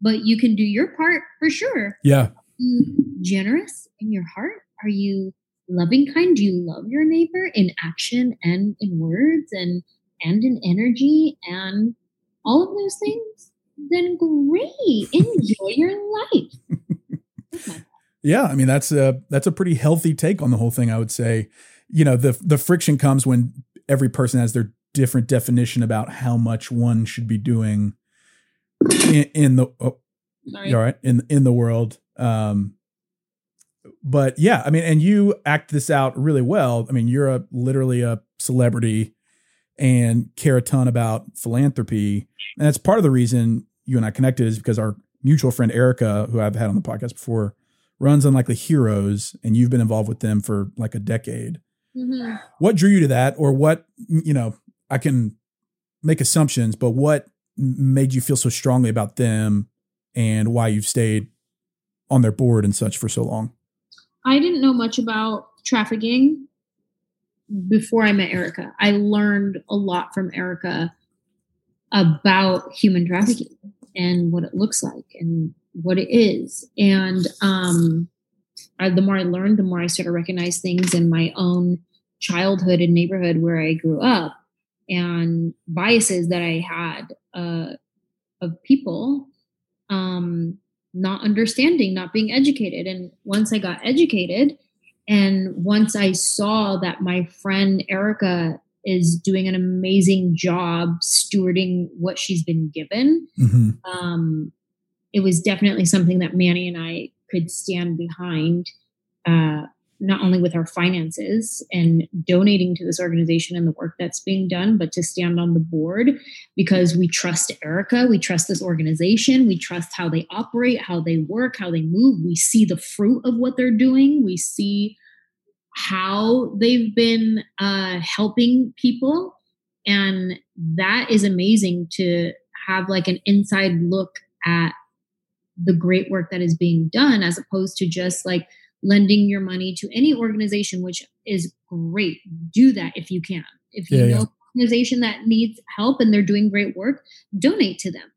But you can do your part for sure Yeah. you generous in your heart? Are you loving kind? Do you love your neighbor in action and in words and and in energy and all of those things? Then great. Enjoy your life. Yeah, I mean that's a that's a pretty healthy take on the whole thing. I would say, you know, the the friction comes when every person has their different definition about how much one should be doing in, in the oh, all right in in the world. Um, but yeah, I mean, and you act this out really well. I mean, you're a literally a celebrity and care a ton about philanthropy, and that's part of the reason you and I connected is because our mutual friend Erica, who I've had on the podcast before, runs Unlikely Heroes, and you've been involved with them for like a decade. Mhm. What drew you to that, or what you know? I can make assumptions, but what made you feel so strongly about them, and why you've stayed on their board and such for so long? I didn't know much about trafficking before I met Erica. I learned a lot from Erica about human trafficking and what it looks like and what it is. And um, I, the more I learned, the more I started to recognize things in my own childhood and neighborhood where I grew up and biases that I had uh, of people um, not understanding, not being educated. And once I got educated, and once I saw that my friend Erica is doing an amazing job stewarding what she's been given, mm-hmm. um, it was definitely something that Manny and I could stand behind. Uh, not only with our finances and donating to this organization and the work that's being done, but to stand on the board because we trust Erica, we trust this organization, we trust how they operate, how they work, how they move. We see the fruit of what they're doing, we see how they've been uh, helping people. And that is amazing to have like an inside look at the great work that is being done as opposed to just like lending your money to any organization, which is great. Do that if you can. If you yeah, know yeah. organization that needs help and they're doing great work, donate to them.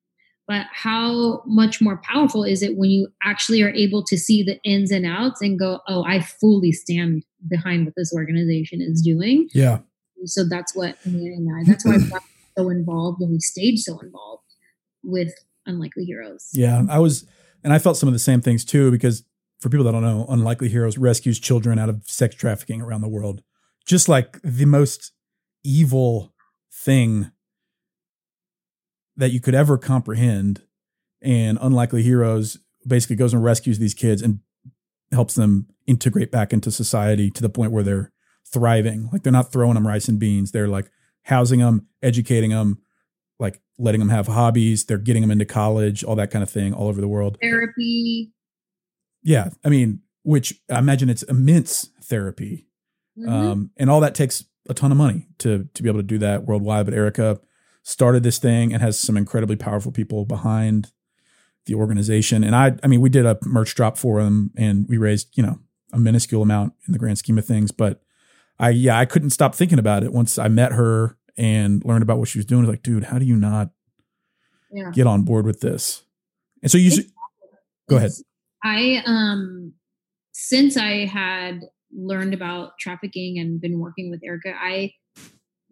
But how much more powerful is it when you actually are able to see the ins and outs and go, oh, I fully stand behind what this organization is doing. Yeah. So that's what me and I, that's why I got so involved and we stayed so involved with Unlikely Heroes. Yeah. I was, and I felt some of the same things too, because for people that don't know, Unlikely Heroes rescues children out of sex trafficking around the world. Just like the most evil thing that you could ever comprehend. And Unlikely Heroes basically goes and rescues these kids and helps them integrate back into society to the point where they're thriving. Like they're not throwing them rice and beans. They're like housing them, educating them, like letting them have hobbies. They're getting them into college, all that kind of thing all over the world. Therapy. Yeah, I mean, which I imagine it's immense therapy, mm-hmm. um, and all that takes a ton of money to to be able to do that worldwide. But Erica started this thing and has some incredibly powerful people behind the organization. And I, I mean, we did a merch drop for them, and we raised you know a minuscule amount in the grand scheme of things. But I, yeah, I couldn't stop thinking about it once I met her and learned about what she was doing. I was like, dude, how do you not yeah. get on board with this? And so you, go ahead. I um since I had learned about trafficking and been working with Erica, I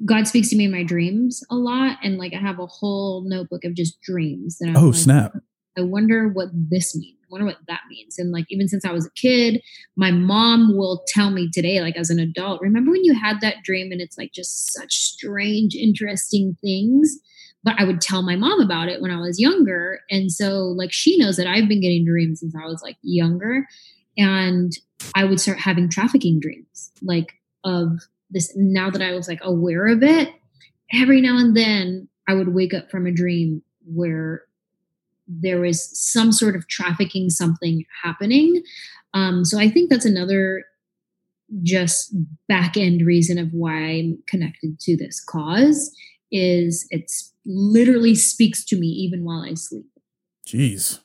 God speaks to me in my dreams a lot, and like I have a whole notebook of just dreams. That I'm oh like, snap! I wonder what this means. I wonder what that means. And like even since I was a kid, my mom will tell me today, like as an adult, remember when you had that dream and it's like just such strange, interesting things but I would tell my mom about it when I was younger. And so, like, she knows that I've been getting dreams since I was like younger. And I would start having trafficking dreams, like, of this. Now that I was like aware of it, every now and then I would wake up from a dream where there was some sort of trafficking something happening. Um, so I think that's another just back end reason of why I'm connected to this cause is it's literally speaks to me even while I sleep. Jeez.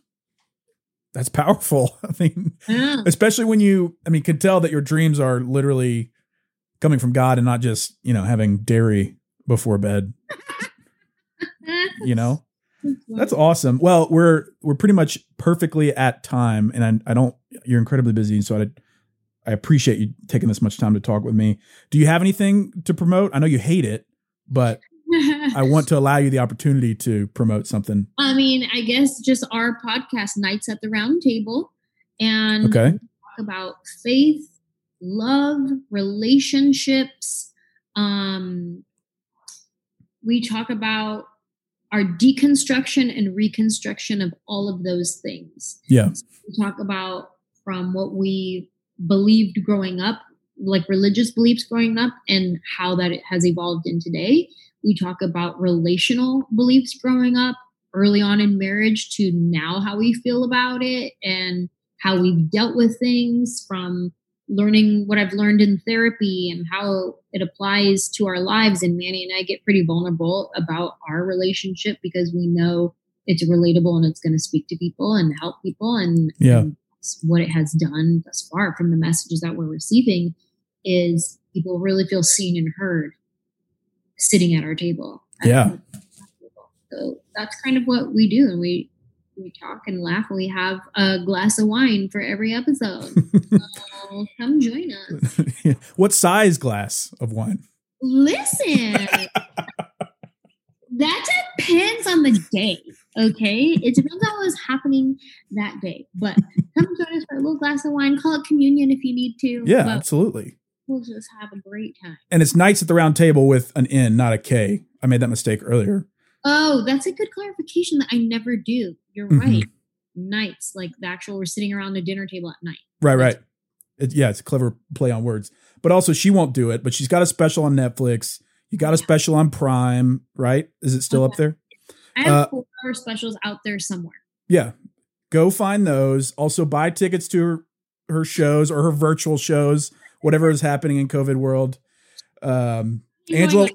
That's powerful. I mean, yeah. especially when you, I mean, can tell that your dreams are literally coming from God and not just, you know, having dairy before bed. you know? That's awesome. Well, we're we're pretty much perfectly at time, and I, I don't. You're incredibly busy, so I I appreciate you taking this much time to talk with me. Do you have anything to promote? I know you hate it, but I want to allow you the opportunity to promote something. I mean, I guess just our podcast, Nights at the Round Table, and okay. talk about faith, love, relationships. Um, we talk about our deconstruction and reconstruction of all of those things. Yeah. So we talk about from what we believed growing up, like religious beliefs growing up, and how that it has evolved in today we talk about relational beliefs growing up early on in marriage to now how we feel about it and how we've dealt with things from learning what I've learned in therapy and how it applies to our lives. And Manny and I get pretty vulnerable about our relationship because we know it's relatable and it's going to speak to people and help people. And, yeah. and what it has done thus far from the messages that we're receiving is people really feel seen and heard sitting at our table. yeah. So that's kind of what we do. And we, we talk and laugh and we have a glass of wine for every episode. so come join us. what size glass of wine? Listen, that depends on the day. Okay, it depends on what is happening that day. But come join us for a little glass of wine. Call it communion if you need to. Yeah, but absolutely. We'll just have a great time. And it's Nights at the Round Table with an N, not a K. I made that mistake earlier. Oh, that's a good clarification that I never do. You're Mhm. right. Nights, like the actual, we're sitting around the dinner table at night. Right, right. It, yeah, it's a clever play on words. But also, she won't do it. But she's got a special on Netflix. You got a special on Prime, right? Is it still up there? I have Uh, four hour specials out there somewhere. Yeah. Go find those. Also, buy tickets to her, her shows or her virtual shows, whatever is happening in COVID world. Um, Anjelah,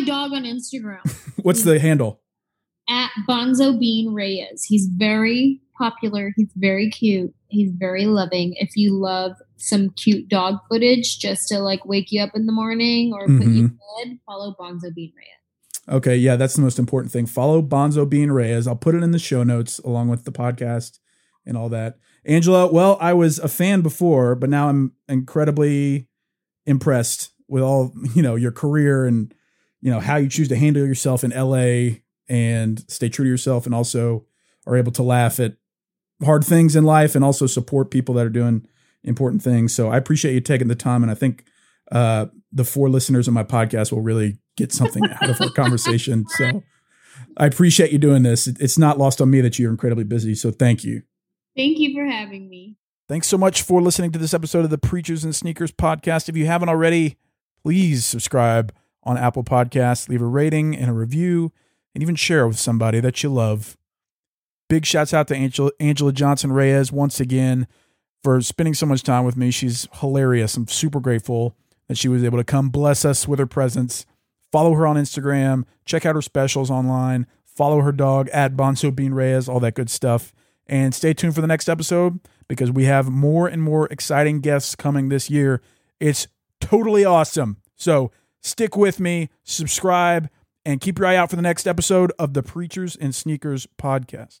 my dog on Instagram what's the handle? at Bonzo Bean Reyes. He's very popular. He's very cute. He's very loving. If you love some cute dog footage just to like wake you up in the morning or put you mm-hmm. to bed, follow Bonzo Bean Reyes. Okay, yeah, that's the most important thing. Follow Bonzo Bean Reyes. I'll put it in the show notes along with the podcast and all that. Anjelah, well, I was a fan before, but now I'm incredibly impressed with all, you know, your career and, you know, how you choose to handle yourself in LA and stay true to yourself and also are able to laugh at hard things in life and also support people that are doing important things. So I appreciate you taking the time and I think uh the four listeners of my podcast will really get something out of our conversation. So I appreciate you doing this. It's not lost on me that you're incredibly busy. So thank you. Thank you for having me. Thanks so much for listening to this episode of the Preachers and Sneakers podcast. If you haven't already, please subscribe on Apple Podcasts, leave a rating and a review, and even share it with somebody that you love. Big shouts out to Anjelah, Anjelah Johnson Reyes once again for spending so much time with me. She's hilarious. I'm super grateful that she was able to come bless us with her presence. Follow her on Instagram, check out her specials online, follow her dog at Bonzo Bean Reyes, all that good stuff. And stay tuned for the next episode because we have more and more exciting guests coming this year. It's totally awesome. So stick with me, subscribe, and keep your eye out for the next episode of the Preachers and Sneakers podcast.